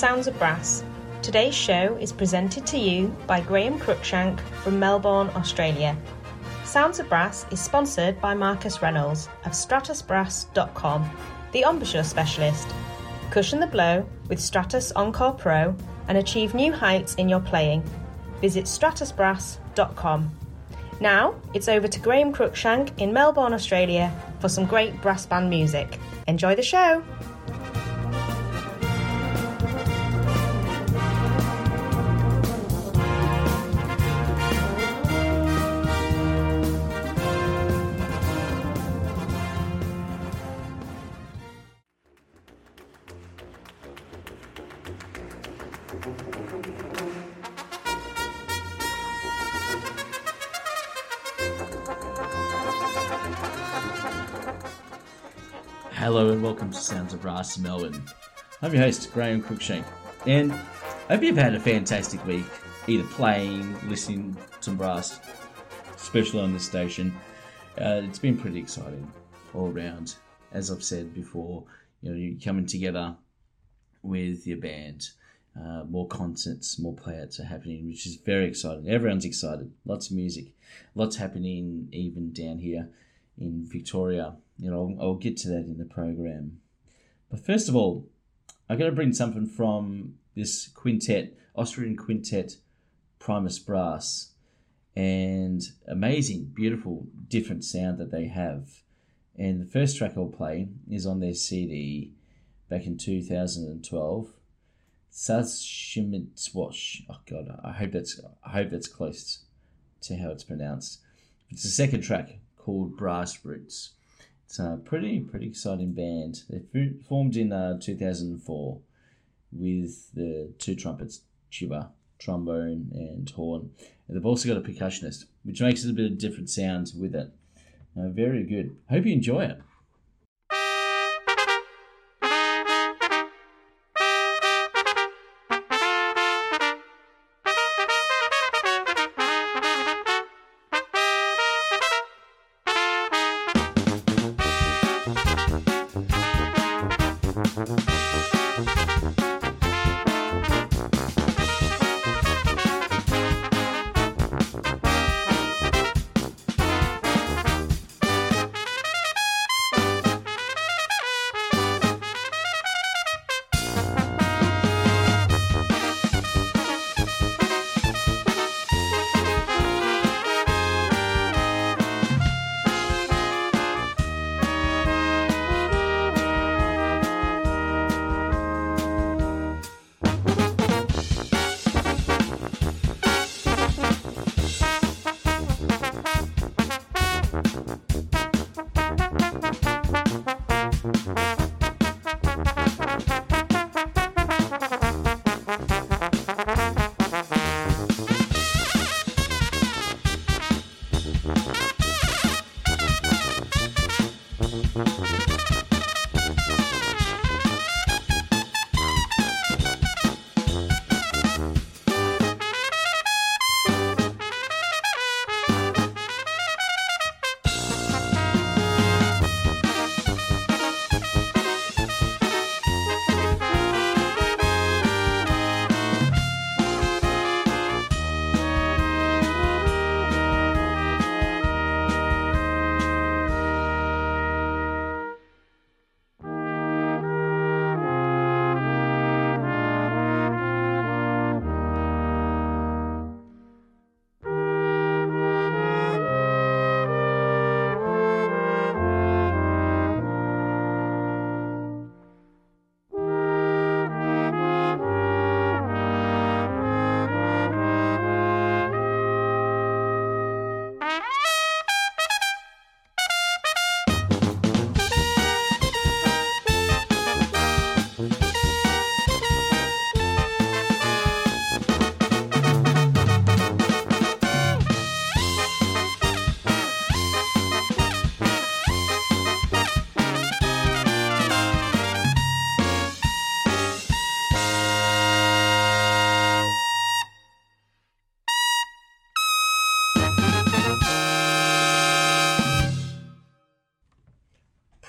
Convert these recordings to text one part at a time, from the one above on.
Sounds of Brass. Today's show is presented to you by Graeme Cruickshank from Melbourne, Australia. Sounds of Brass is sponsored by Marcus Reynolds of stratusbrass.com, the embouchure specialist. Cushion the blow with Stratus Encore Pro and achieve new heights in your playing. Visit stratusbrass.com. Now, it's over to Graeme Cruickshank in Melbourne, Australia for some great brass band music. Enjoy the show! Brass Melbourne. I'm your host, Graeme Cruickshank, and I hope you've had a fantastic week, either playing, listening to some brass, especially on this station. Uh, it's been pretty exciting all round. As I've said before, you know, you're coming together with your band. Uh, more concerts, more playouts are happening, which is very exciting. Everyone's excited. Lots of music, lots happening even down here in Victoria. You know, I'll, I'll get to that in the program. But first of all, I'm going to bring something from this quintet, Austrian quintet, Primus Brass, and amazing, beautiful, different sound that they have. And the first track I'll play is on their CD back in 2012. Sazshimitswash. Oh god, I hope that's I hope that's close to how it's pronounced. It's the second track called Brass Roots. It's a pretty pretty exciting band. They formed in uh, 2004 with the two trumpets, tuba, trombone, and horn. And they've also got a percussionist, which makes it a bit of different sounds with it. Uh, very good. Hope you enjoy it.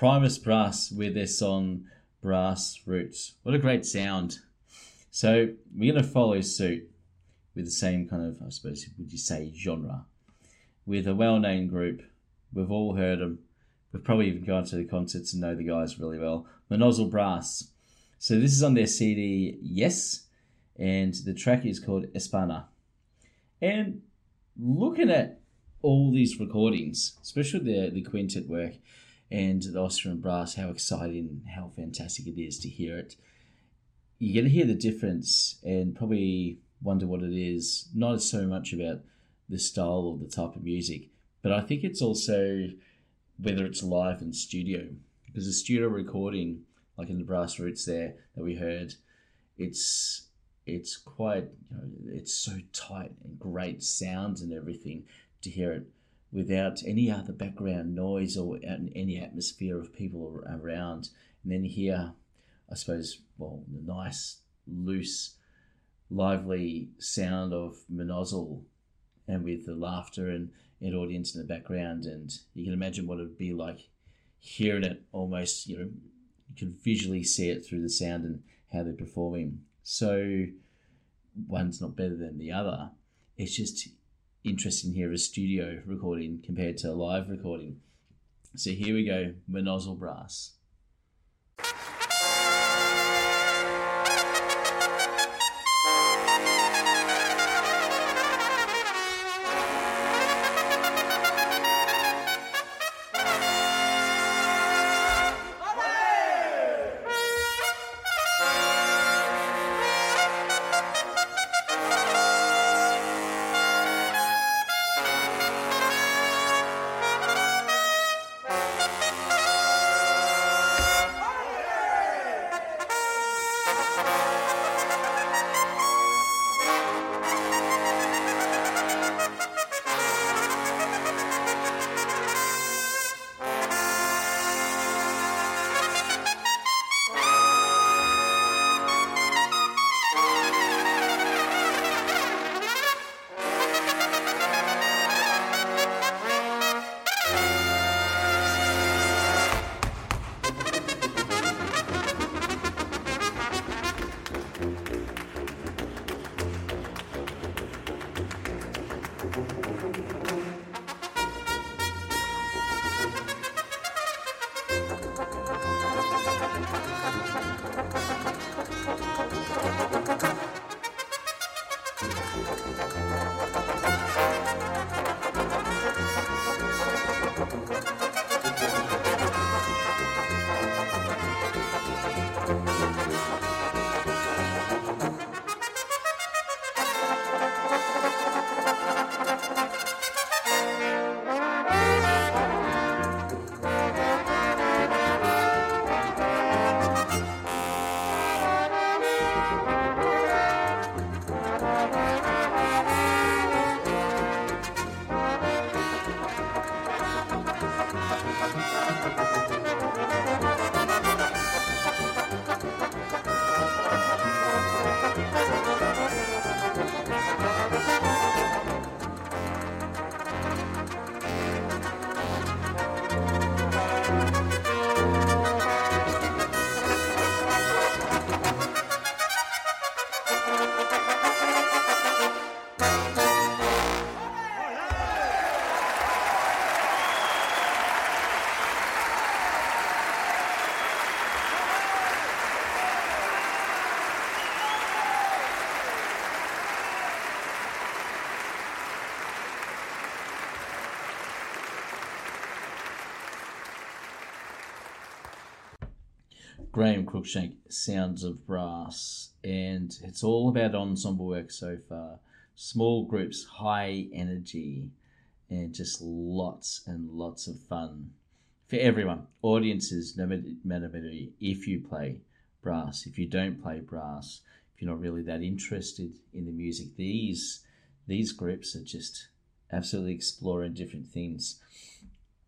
Primus Brass with their song Brass Roots. What a great sound. So we're going to follow suit with the same kind of, I suppose, would you say, genre, with a well known group. We've all heard them. We've probably even gone to the concerts and know the guys really well. Mnozil Brass. So this is on their CD, Yes, and the track is called Espana. And looking at all these recordings, especially the, the quintet work and the Austrian brass, how exciting, how fantastic it is to hear it. You get to hear the difference and probably wonder what it is. Not so much about the style or the type of music, but I think it's also whether it's live in studio. Because the studio recording, like in the brass roots there that we heard, it's it's quite you know it's so tight and great sounds and everything to hear it without any other background noise or any atmosphere of people around. And then hear i suppose well the nice loose lively sound of Mnozil and with the laughter and, and audience in the background. And you can imagine what it would be like hearing it almost you know you can visually see it through the sound and how they're performing. So one's not better than the other. It's just interesting here a studio recording compared to a live recording. So here we go, Mnozil Brass. Graeme Cruickshank, Sounds of Brass, and it's all about ensemble work so far. Small groups, high energy, and just lots and lots of fun for everyone. Audiences, no matter if you play brass, if you don't play brass, if you're not really that interested in the music, these these groups are just absolutely exploring different things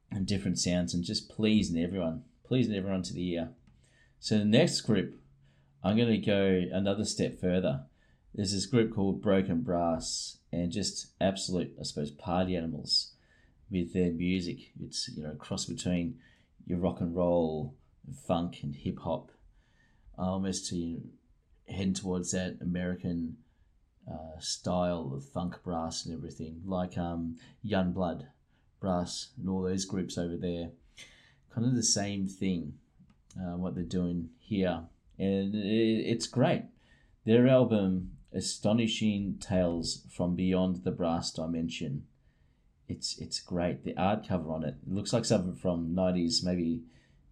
and different sounds and just pleasing everyone, pleasing everyone to the ear. So the next group, I'm going to go another step further. There's this group called Broken Brass, and just absolute, I suppose, party animals with their music. It's you know a cross between your rock and roll, funk, and hip hop, almost to heading towards that American uh, style of funk brass and everything, like um, Youngblood Brass and all those groups over there. Kind of the same thing, uh, what they're doing here, and it, it's great. Their album, Astonishing Tales from Beyond the Brass Dimension, it's it's great. The art cover on it, it looks like something from '90s, maybe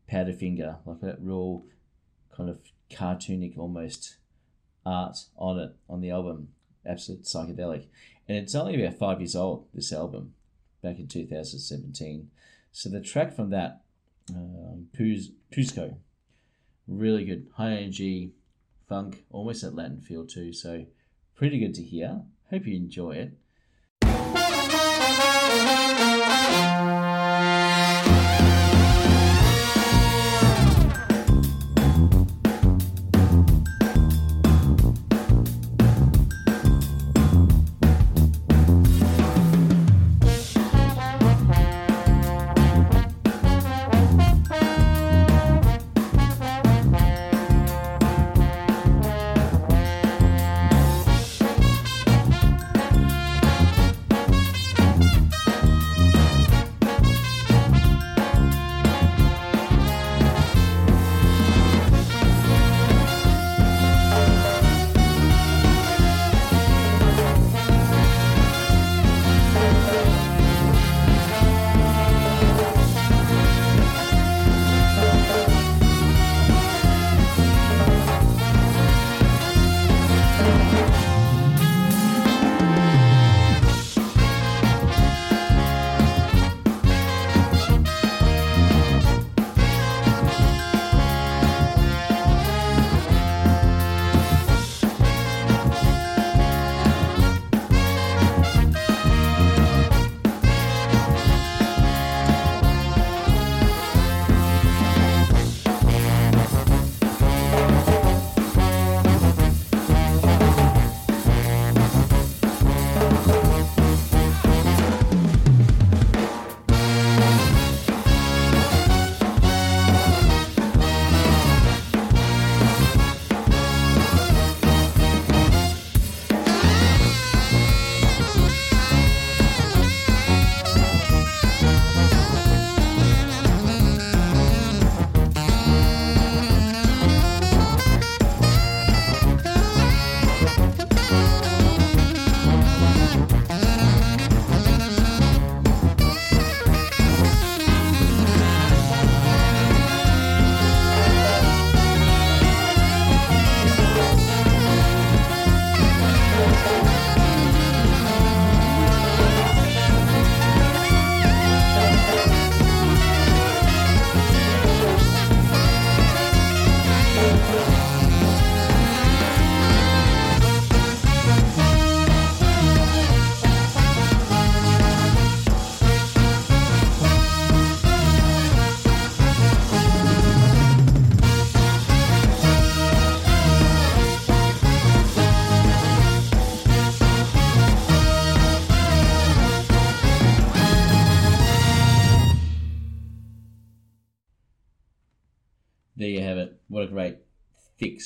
Powderfinger, like that real kind of cartoonic almost art on it on the album absolute psychedelic. And it's only about five years old, this album, back in 2017. So the track from that, um, Cusco, really good, high energy, funk, almost that Latin feel too. So pretty good to hear. Hope you enjoy it.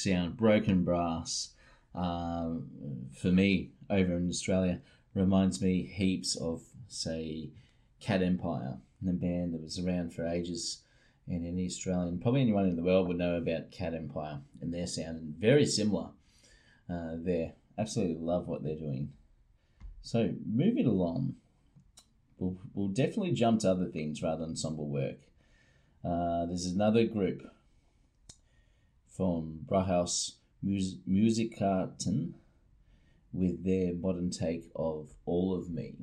Sound, broken brass. Um, for me, over in Australia, reminds me heaps of, say, Cat Empire, the band that was around for ages. And any Australian, probably anyone in the world would know about Cat Empire and their sound, and very similar uh, there. Absolutely love what they're doing. So, moving along, we'll, we'll definitely jump to other things rather than ensemble work. Uh, there's another group from Brauhaus Mus- Musikkarten with their modern take of All of Me.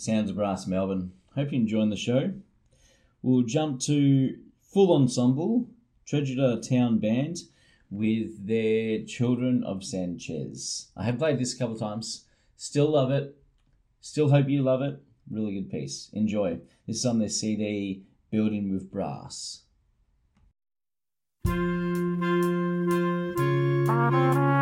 Sounds of Brass Melbourne. Hope you're enjoying the show. We'll jump to full ensemble, Treasure Town Band with their Children of Sanchez. I have played this a couple of times. Still love it. Still hope you love it. Really good piece. Enjoy. This is on their CD, Building with Brass.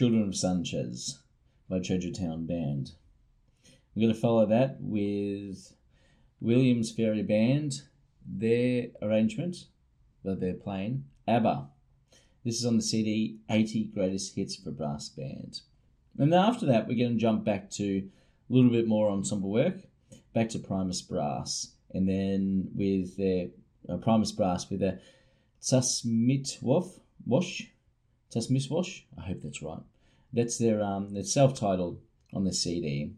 Children of Sanchez by Treasure Town Band. We're going to follow that with Williams Fairey Band, their arrangement that they're playing, ABBA. This is on the CD 80 Greatest Hits for Brass Band. And then after that, we're going to jump back to a little bit more ensemble work, back to Primus Brass, and then with their uh, Primus Brass with a Tasmitwoff Wash, Tasmiswash, I hope that's right. That's their um, their self-titled on the CD.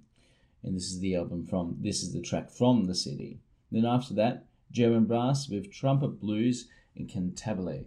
and this is the album from this is the track from the CD. Then after that, German brass with trumpet blues and cantabile.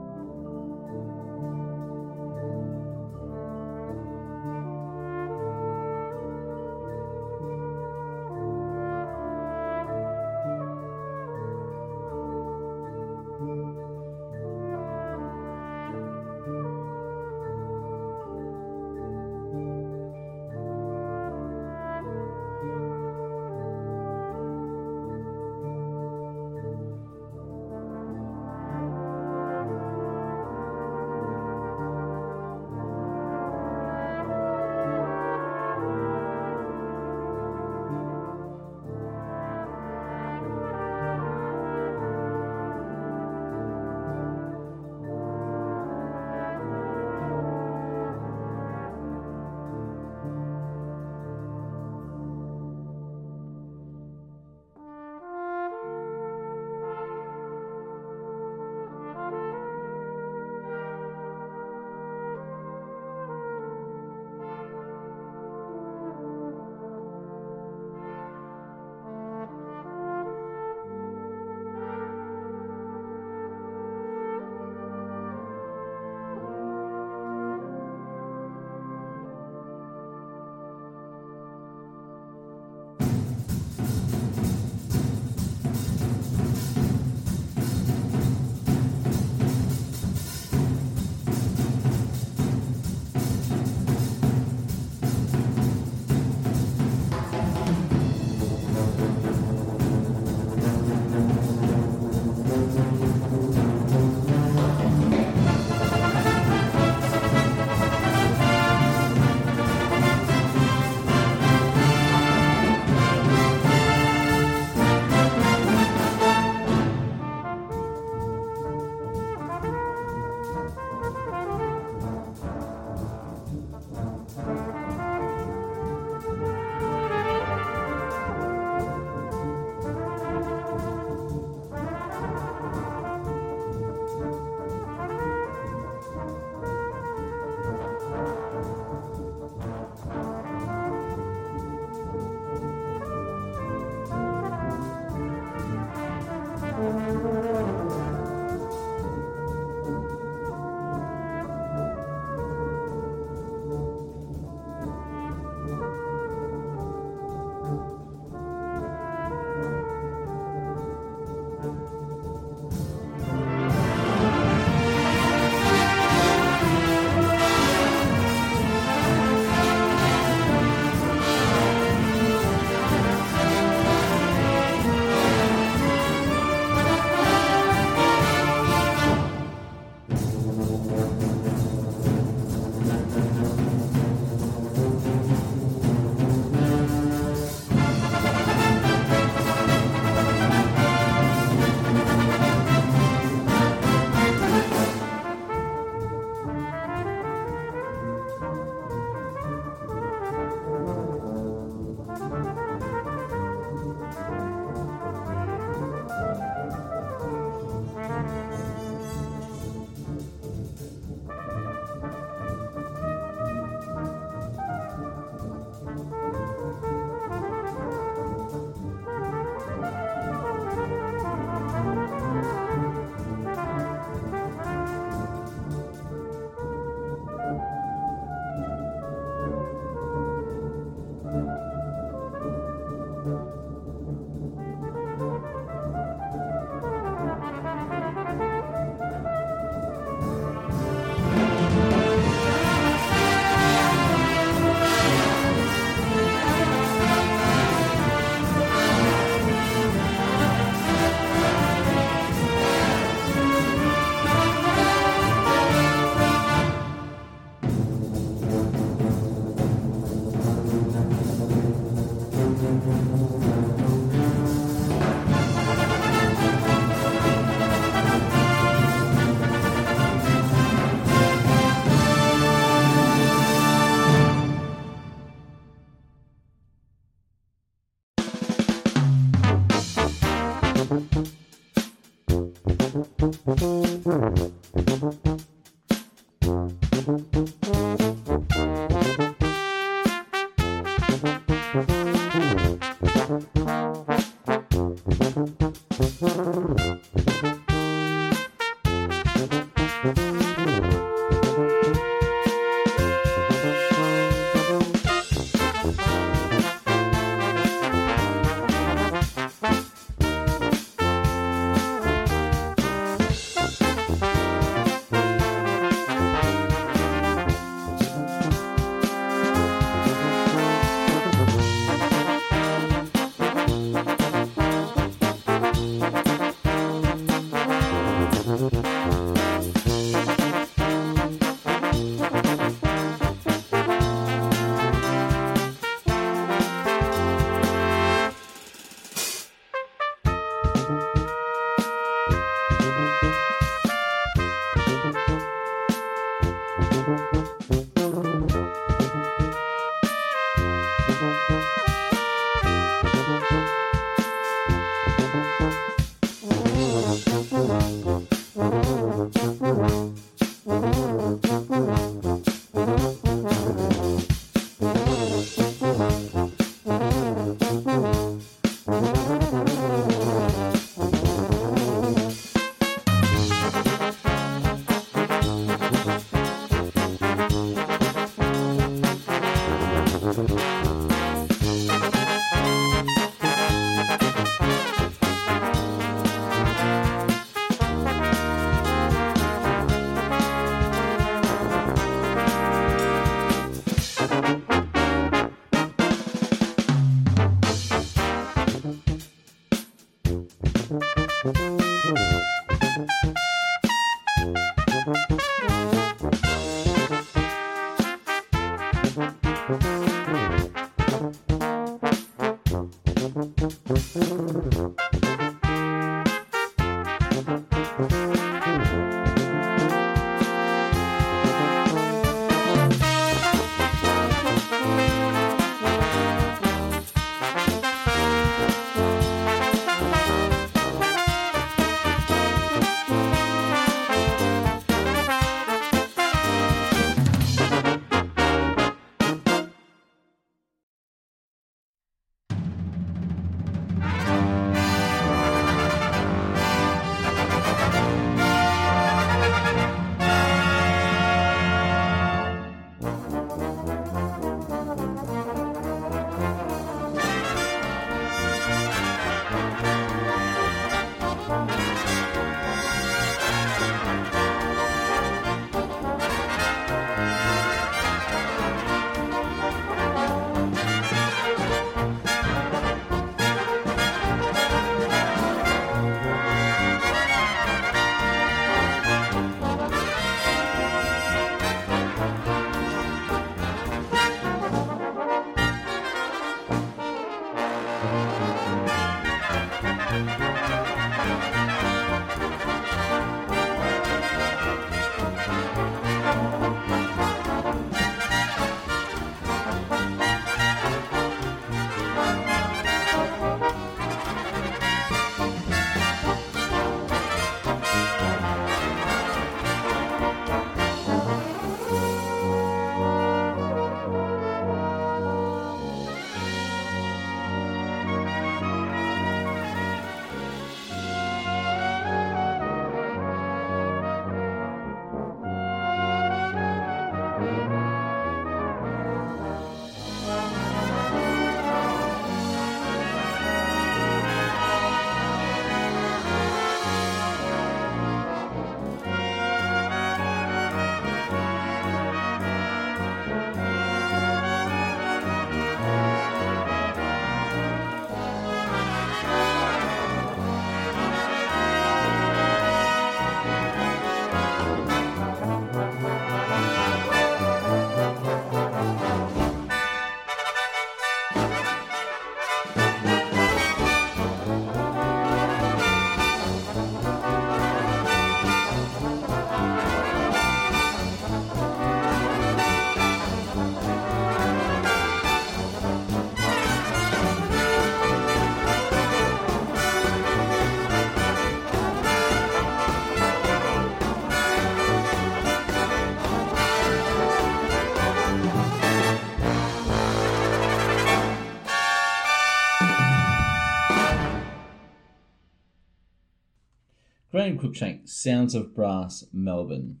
Graeme Cruickshank, Sounds of Brass, Melbourne.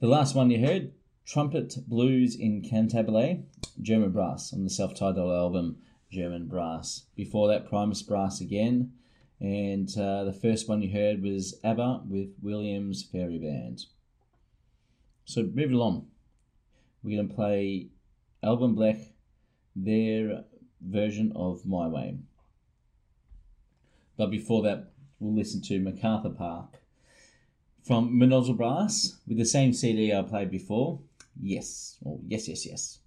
The last one you heard, Trumpet Blues in Cantabile, German Brass on the self titled album German Brass. Before that, Primus Brass again. And uh, the first one you heard was ABBA with Williams Fairey Band. So moving along, we're going to play Alban Blech, their version of My Way. But before that, we'll listen to MacArthur Park from Mnozil Brass with the same CD I played before. Yes, oh, yes, yes, yes.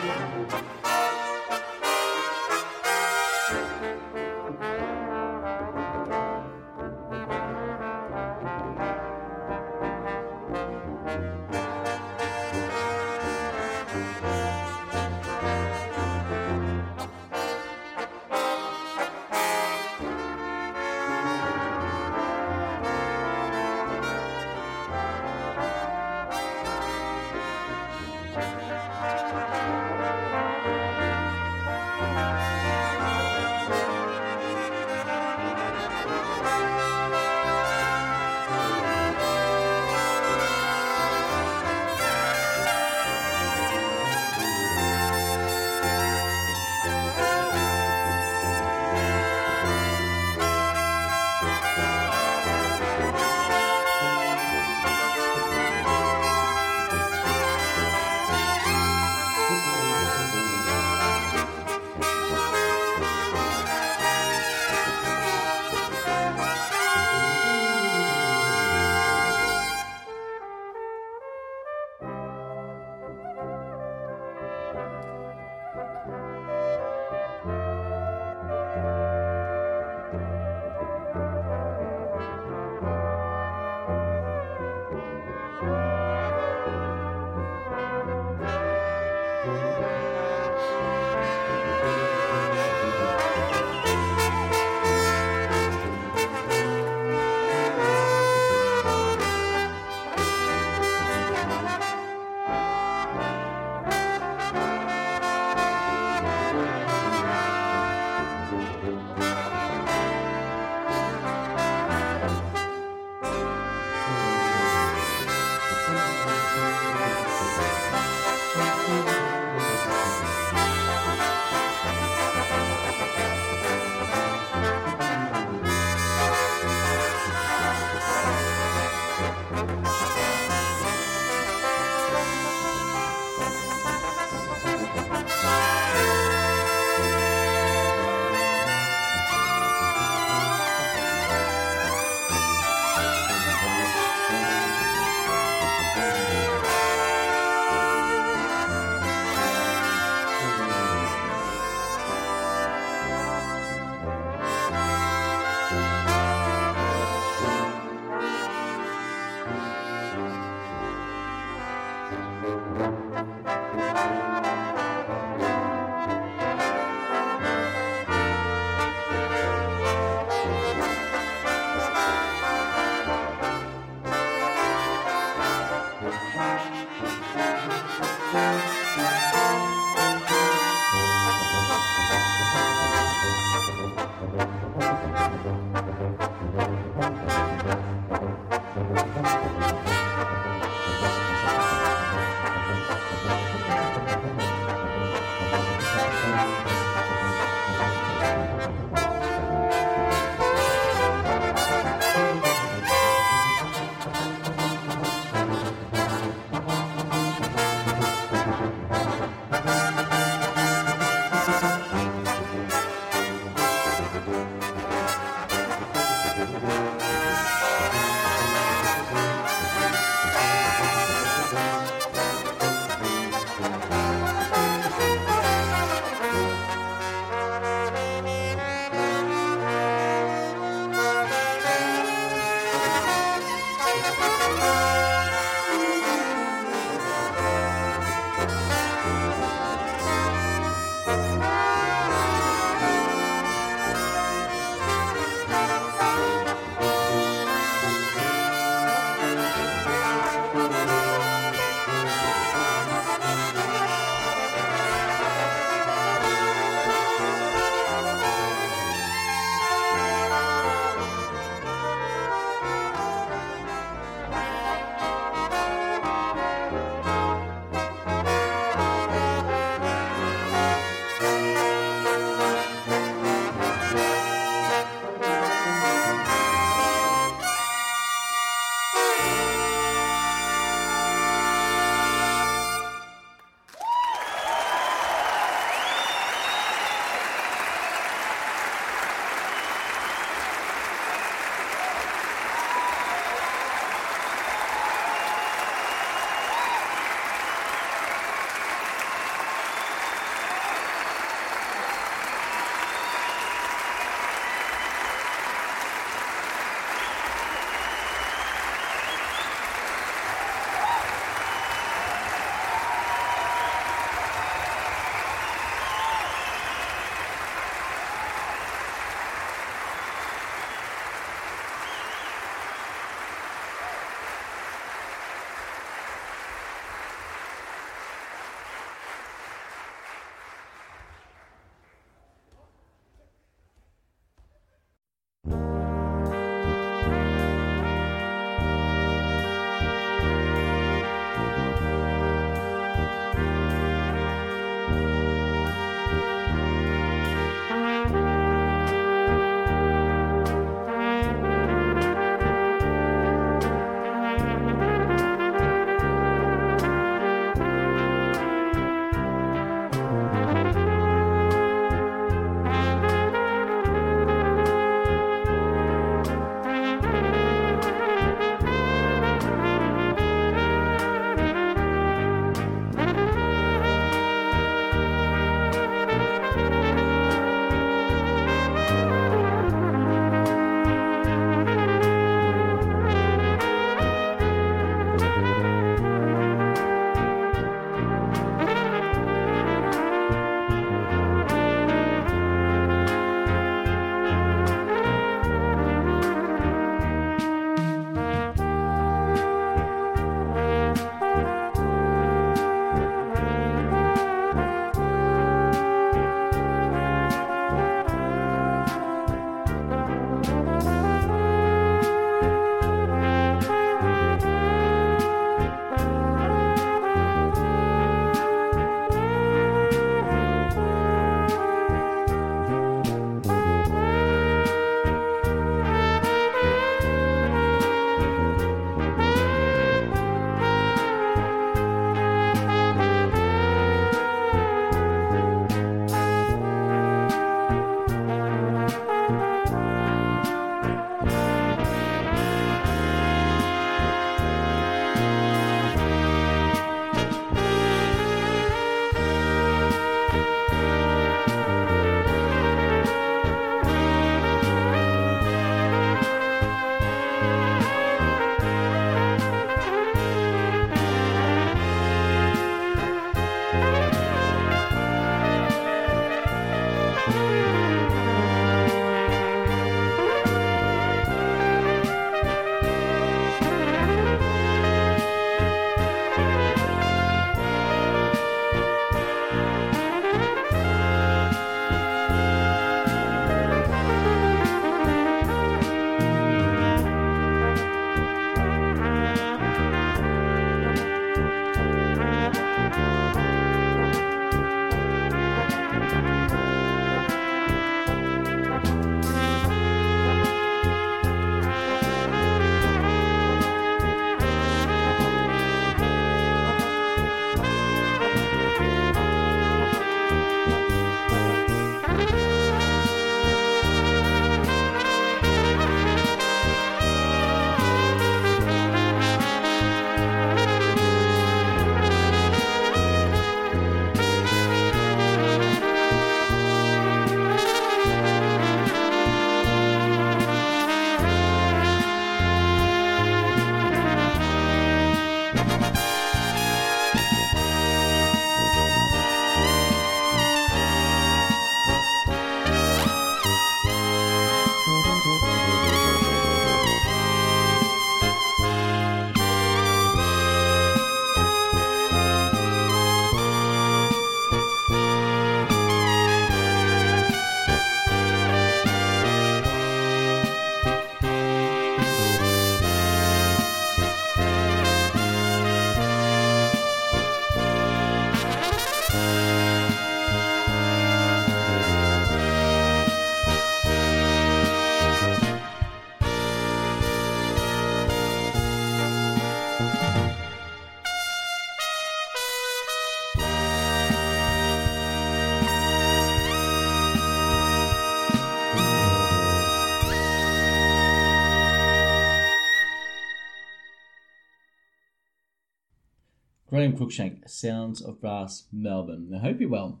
Graeme Cruickshank, Sounds of Brass, Melbourne. I hope you're well.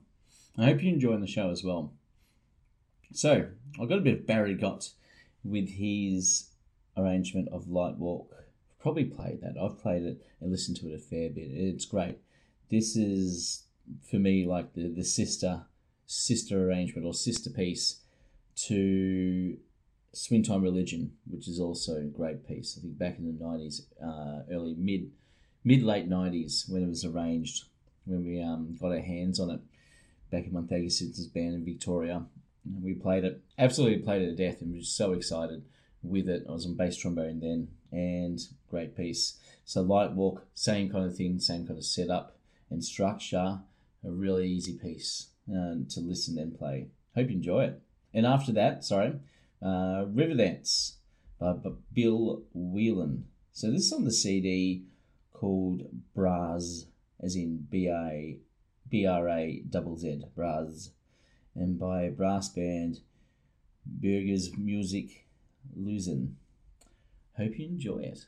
I hope you're enjoying the show as well. So, I've got a bit of Barry Gott with his arrangement of Light Walk. Probably played that. I've played it and listened to it a fair bit. It's great. This is for me like the, the sister sister arrangement or sister piece to Swingtime Religion, which is also a great piece. I think back in the nineties, uh, early mid mid late nineties when it was arranged, when we um, got our hands on it back in Montague Simpson's band in Victoria. We played it, absolutely played it to death, and we was so excited with it. I was on bass trombone then, and great piece. So Light Walk, same kind of thing, same kind of setup and structure. A really easy piece uh, to listen and play. Hope you enjoy it. And after that, sorry, uh, River Dance by Bill Whelan. So this is on the CD called Brazz, as in B I B R A double Z, Brazz, and by brass band Berger's Music Lusen. Hope you enjoy it.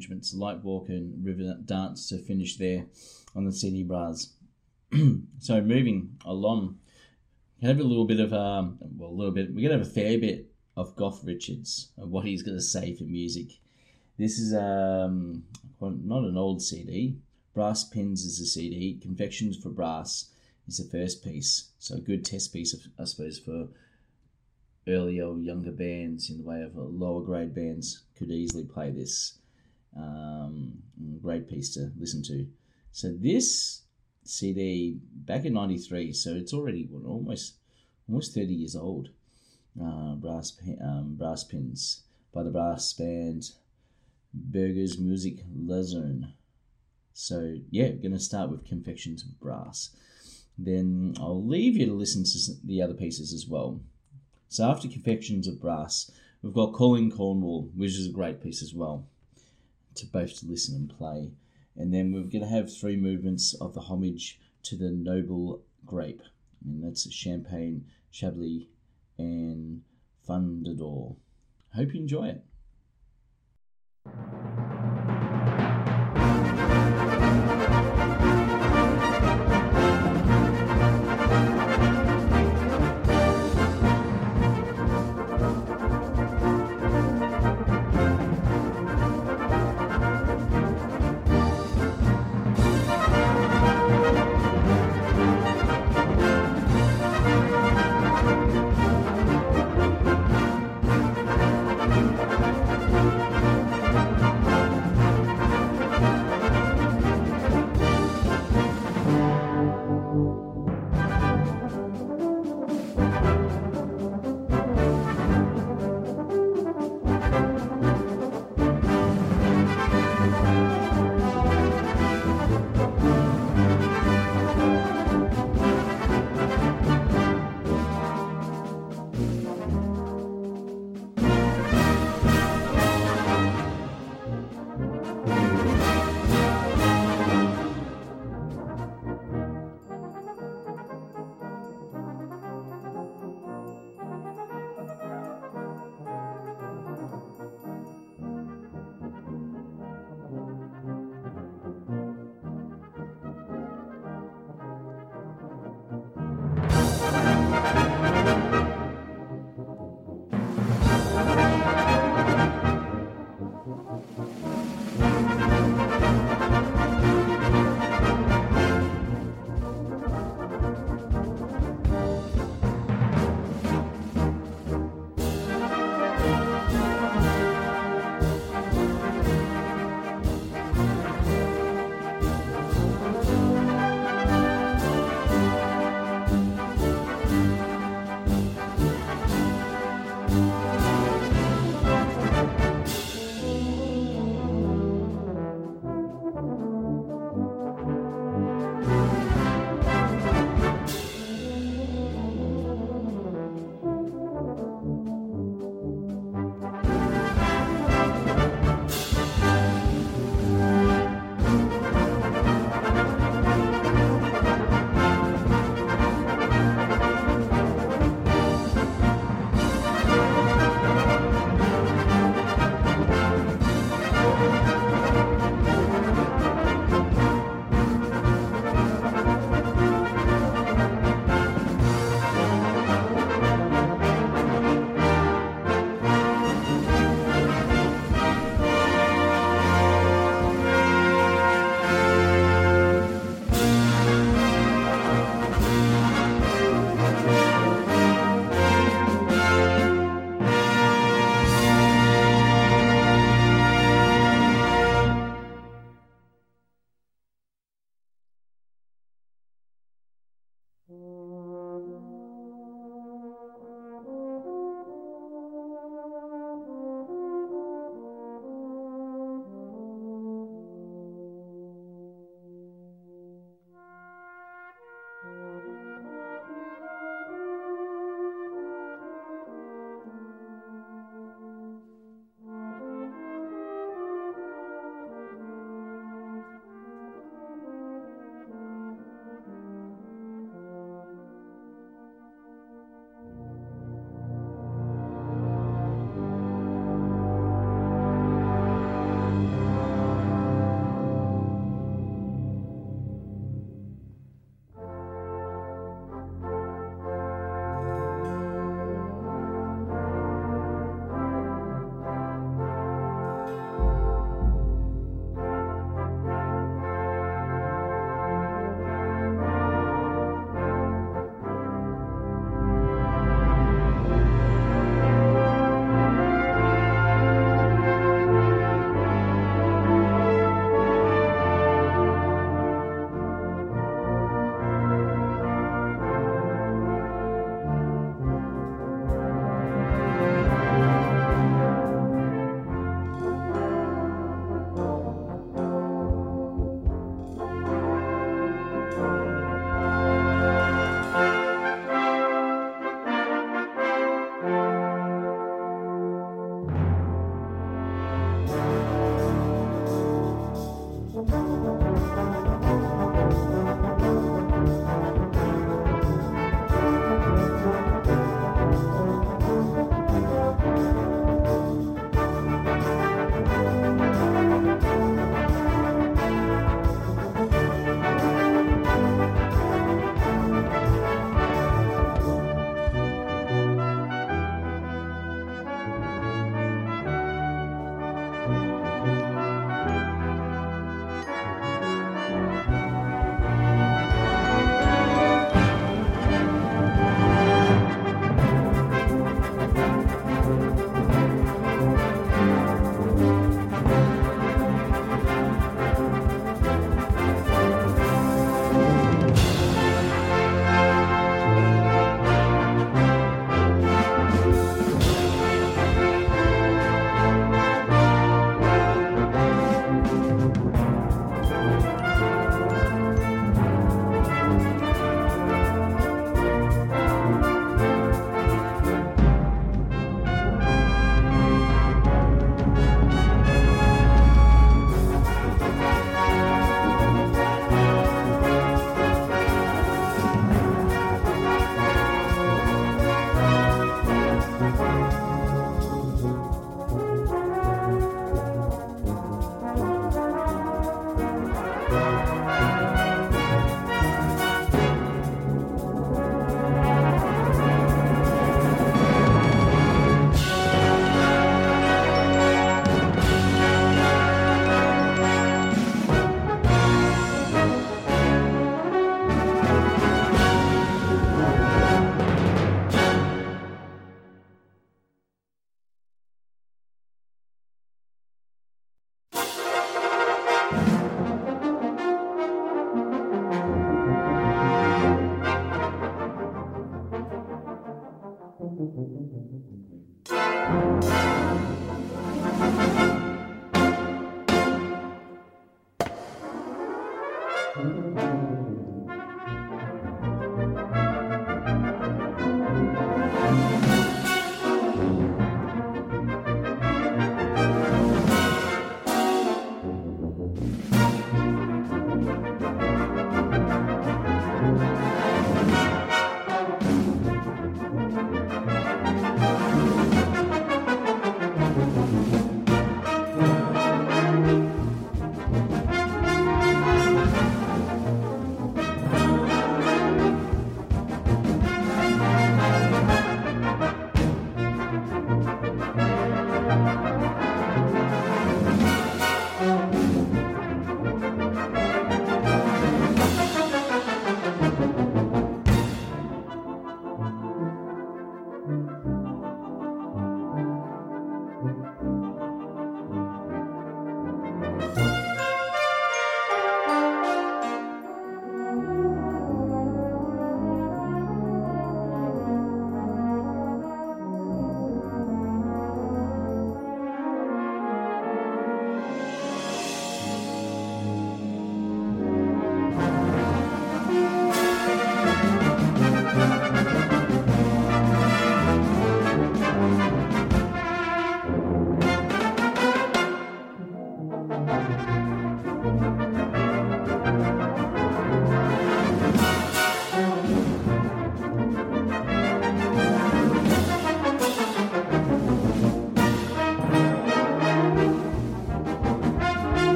Arrangements. Light Walk and River Dance to finish there on the CD Brass. so moving along, we have a little bit of um, well, a little bit. We're gonna have a fair bit of Goff Richards what he's gonna say for music. This is um, not an old CD. Brass Pins is a CD. Confections for Brass is the first piece. So a good test piece, of, I suppose, for earlier or younger bands in the way of lower grade bands could easily play this. Um, great piece to listen to. So this CD back in '93, so it's already what, almost almost 30 years old. Uh, brass um, brass pins by the brass band Burgers Music Lasern. So yeah, to start with Confections of Brass. Then I'll leave you to listen to the other pieces as well. So after Confections of Brass, we've got Calling Cornwall, which is a great piece as well, to both to listen and play. And then we're going to have three movements of the homage to the noble grape, and that's Champagne, Chablis, and Fundador. Hope you enjoy it.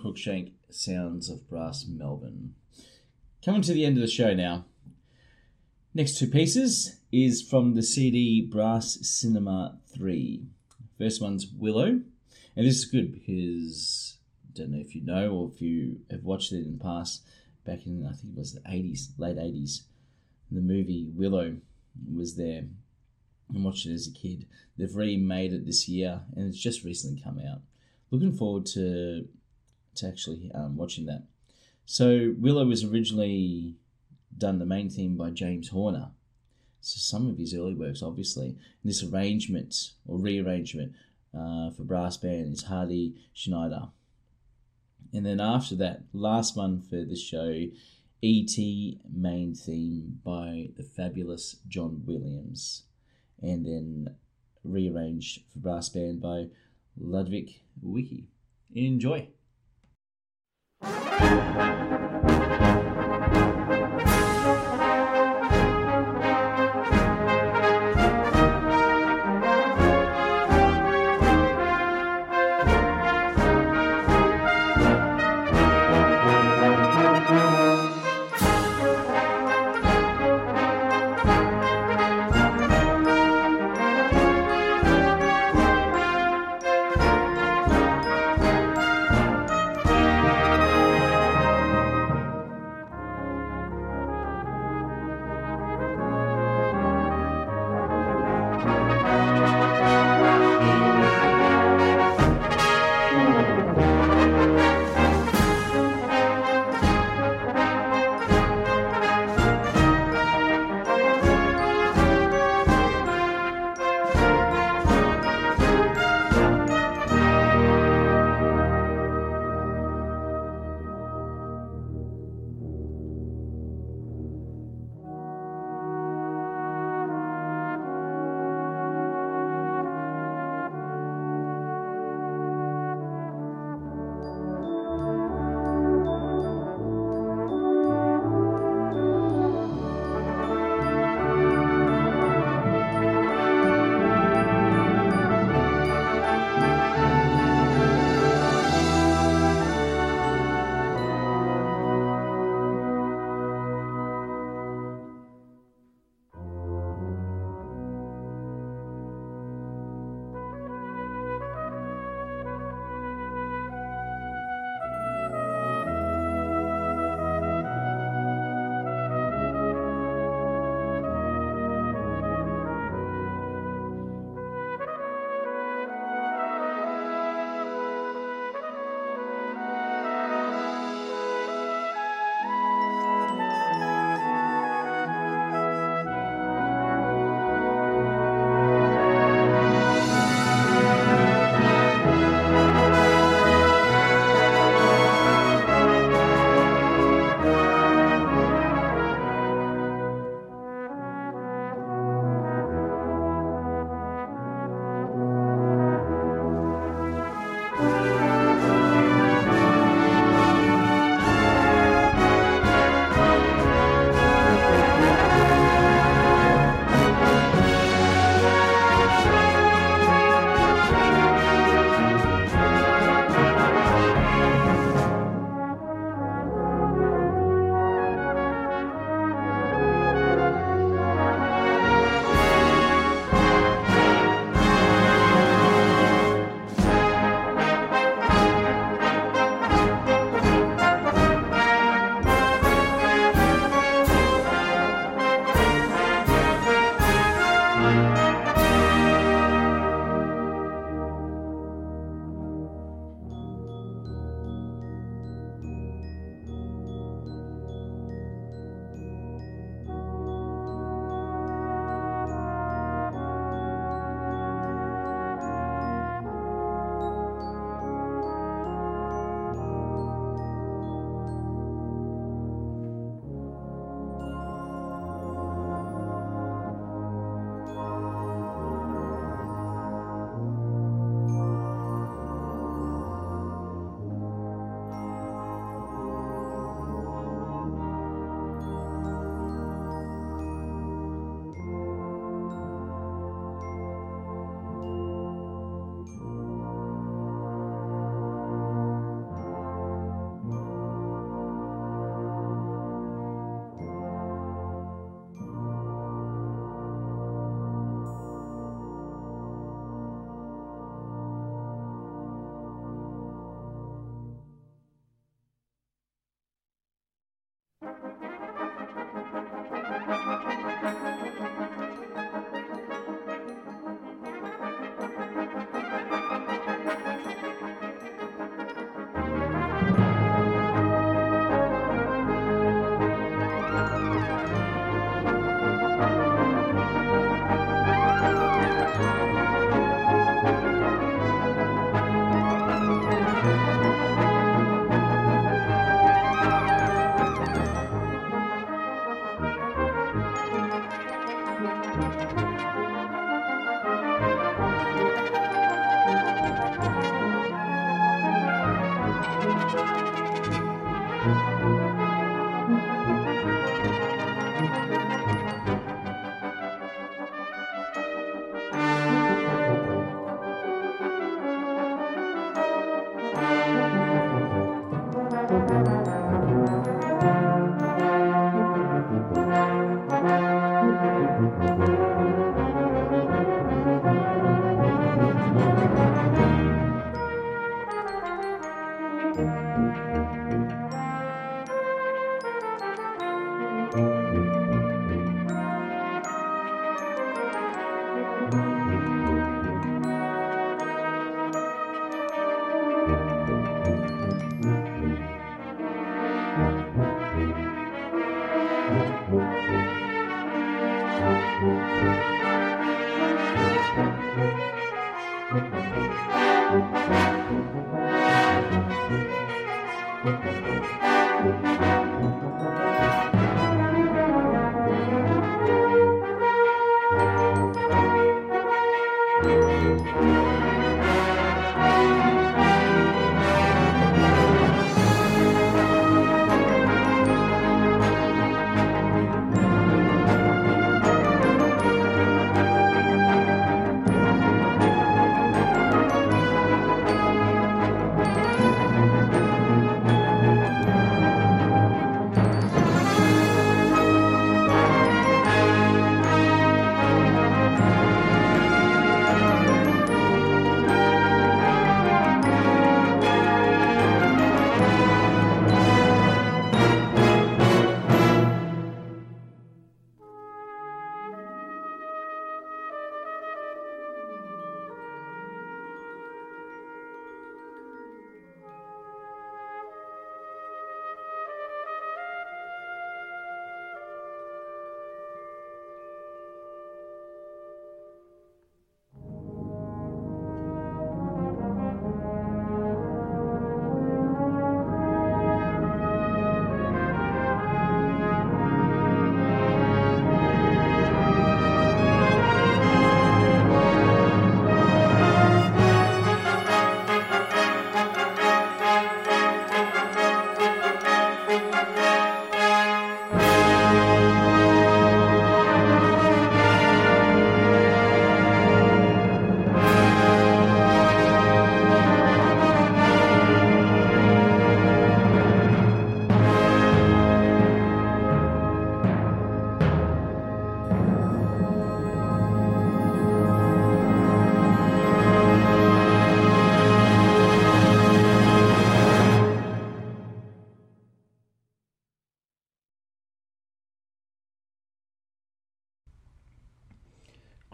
Cruickshank, Sounds of Brass, Melbourne. Coming to the end of the show now. Next two pieces is from the CD Brass Cinema 3. First one's Willow, and this is good because I don't know if you know or if you have watched it in the past. Back in I think it was the 80s, late 80s, the movie Willow was there. and watched it as a kid. They've remade it this year, and it's just recently come out. Looking forward to actually um, watching that. So Willow was originally done the main theme by James Horner. So some of his early works, obviously. And this arrangement or rearrangement uh, for brass band is Hardy Schneider. And then after that, last one for the show, E.T. main theme by the fabulous John Williams. And then rearranged for brass band by Ludwig Wicki. Enjoy. Música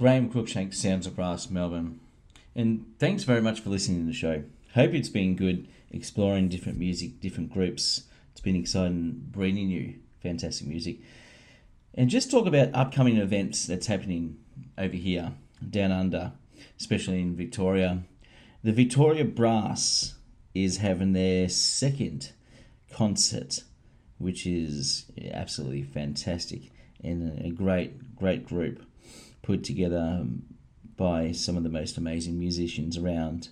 Graeme Cruickshank, Sounds of Brass, Melbourne. And thanks very much for listening to the show. Hope it's been good exploring different music, different groups. It's been exciting bringing you fantastic music. And just talk about upcoming events that's happening over here, down under, especially in Victoria. The Victoria Brass is having their second concert, which is absolutely fantastic and a great, great group put together by some of the most amazing musicians around.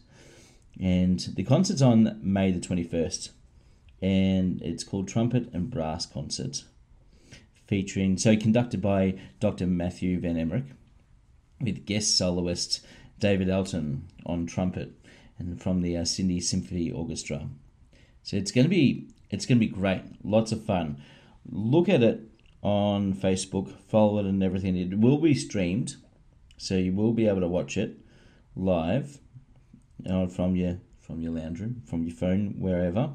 And the concert's on May the 21st, and it's called Trumpet and Brass Concert, featuring, so conducted by Dr. Matthew Van Emmerik, with guest soloist David Elton on trumpet, and from the uh, Sydney Symphony Orchestra. So it's going to be it's going to be great, lots of fun. Look at it on Facebook, follow it and everything. It will be streamed, so you will be able to watch it live uh, from your from your lounge room, from your phone, wherever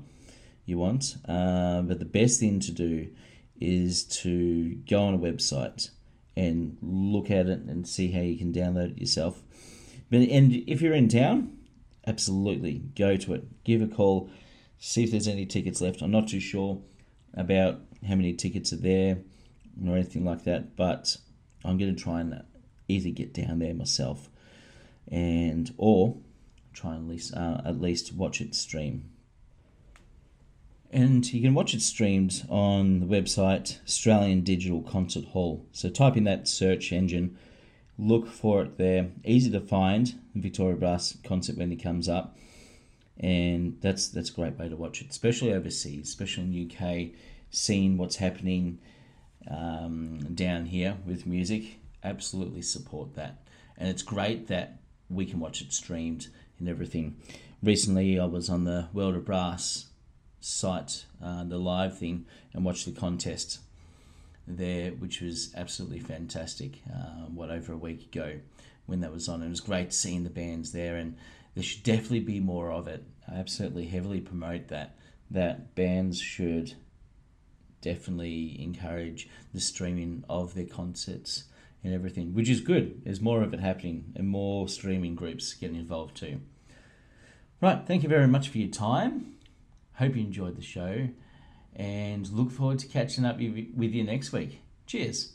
you want. Uh, but the best thing to do is to go on a website and look at it and see how you can download it yourself. But and if you're in town, absolutely go to it. Give a call, see if there's any tickets left. I'm not too sure about how many tickets are there or anything like that, but I'm going to try and either get down there myself and or try and at least, uh, at least watch it stream. And you can watch it streamed on the website Australian Digital Concert Hall. So type in that search engine, look for it there. Easy to find Victoria Brass concert when it comes up, and that's that's a great way to watch it, especially overseas, especially in UK, seeing what's happening um, down here with music. Absolutely support that. And it's great that we can watch it streamed and everything. Recently, I was on the World of Brass site, uh, the live thing, and watched the contest there, which was absolutely fantastic. Uh, what over a week ago when that was on, it was great seeing the bands there, and there should definitely be more of it. I absolutely heavily promote that. That bands should definitely encourage the streaming of their concerts and everything, which is good. There's more of it happening and more streaming groups getting involved too. Right, thank you very much for your time. Hope you enjoyed the show and look forward to catching up with you next week. Cheers.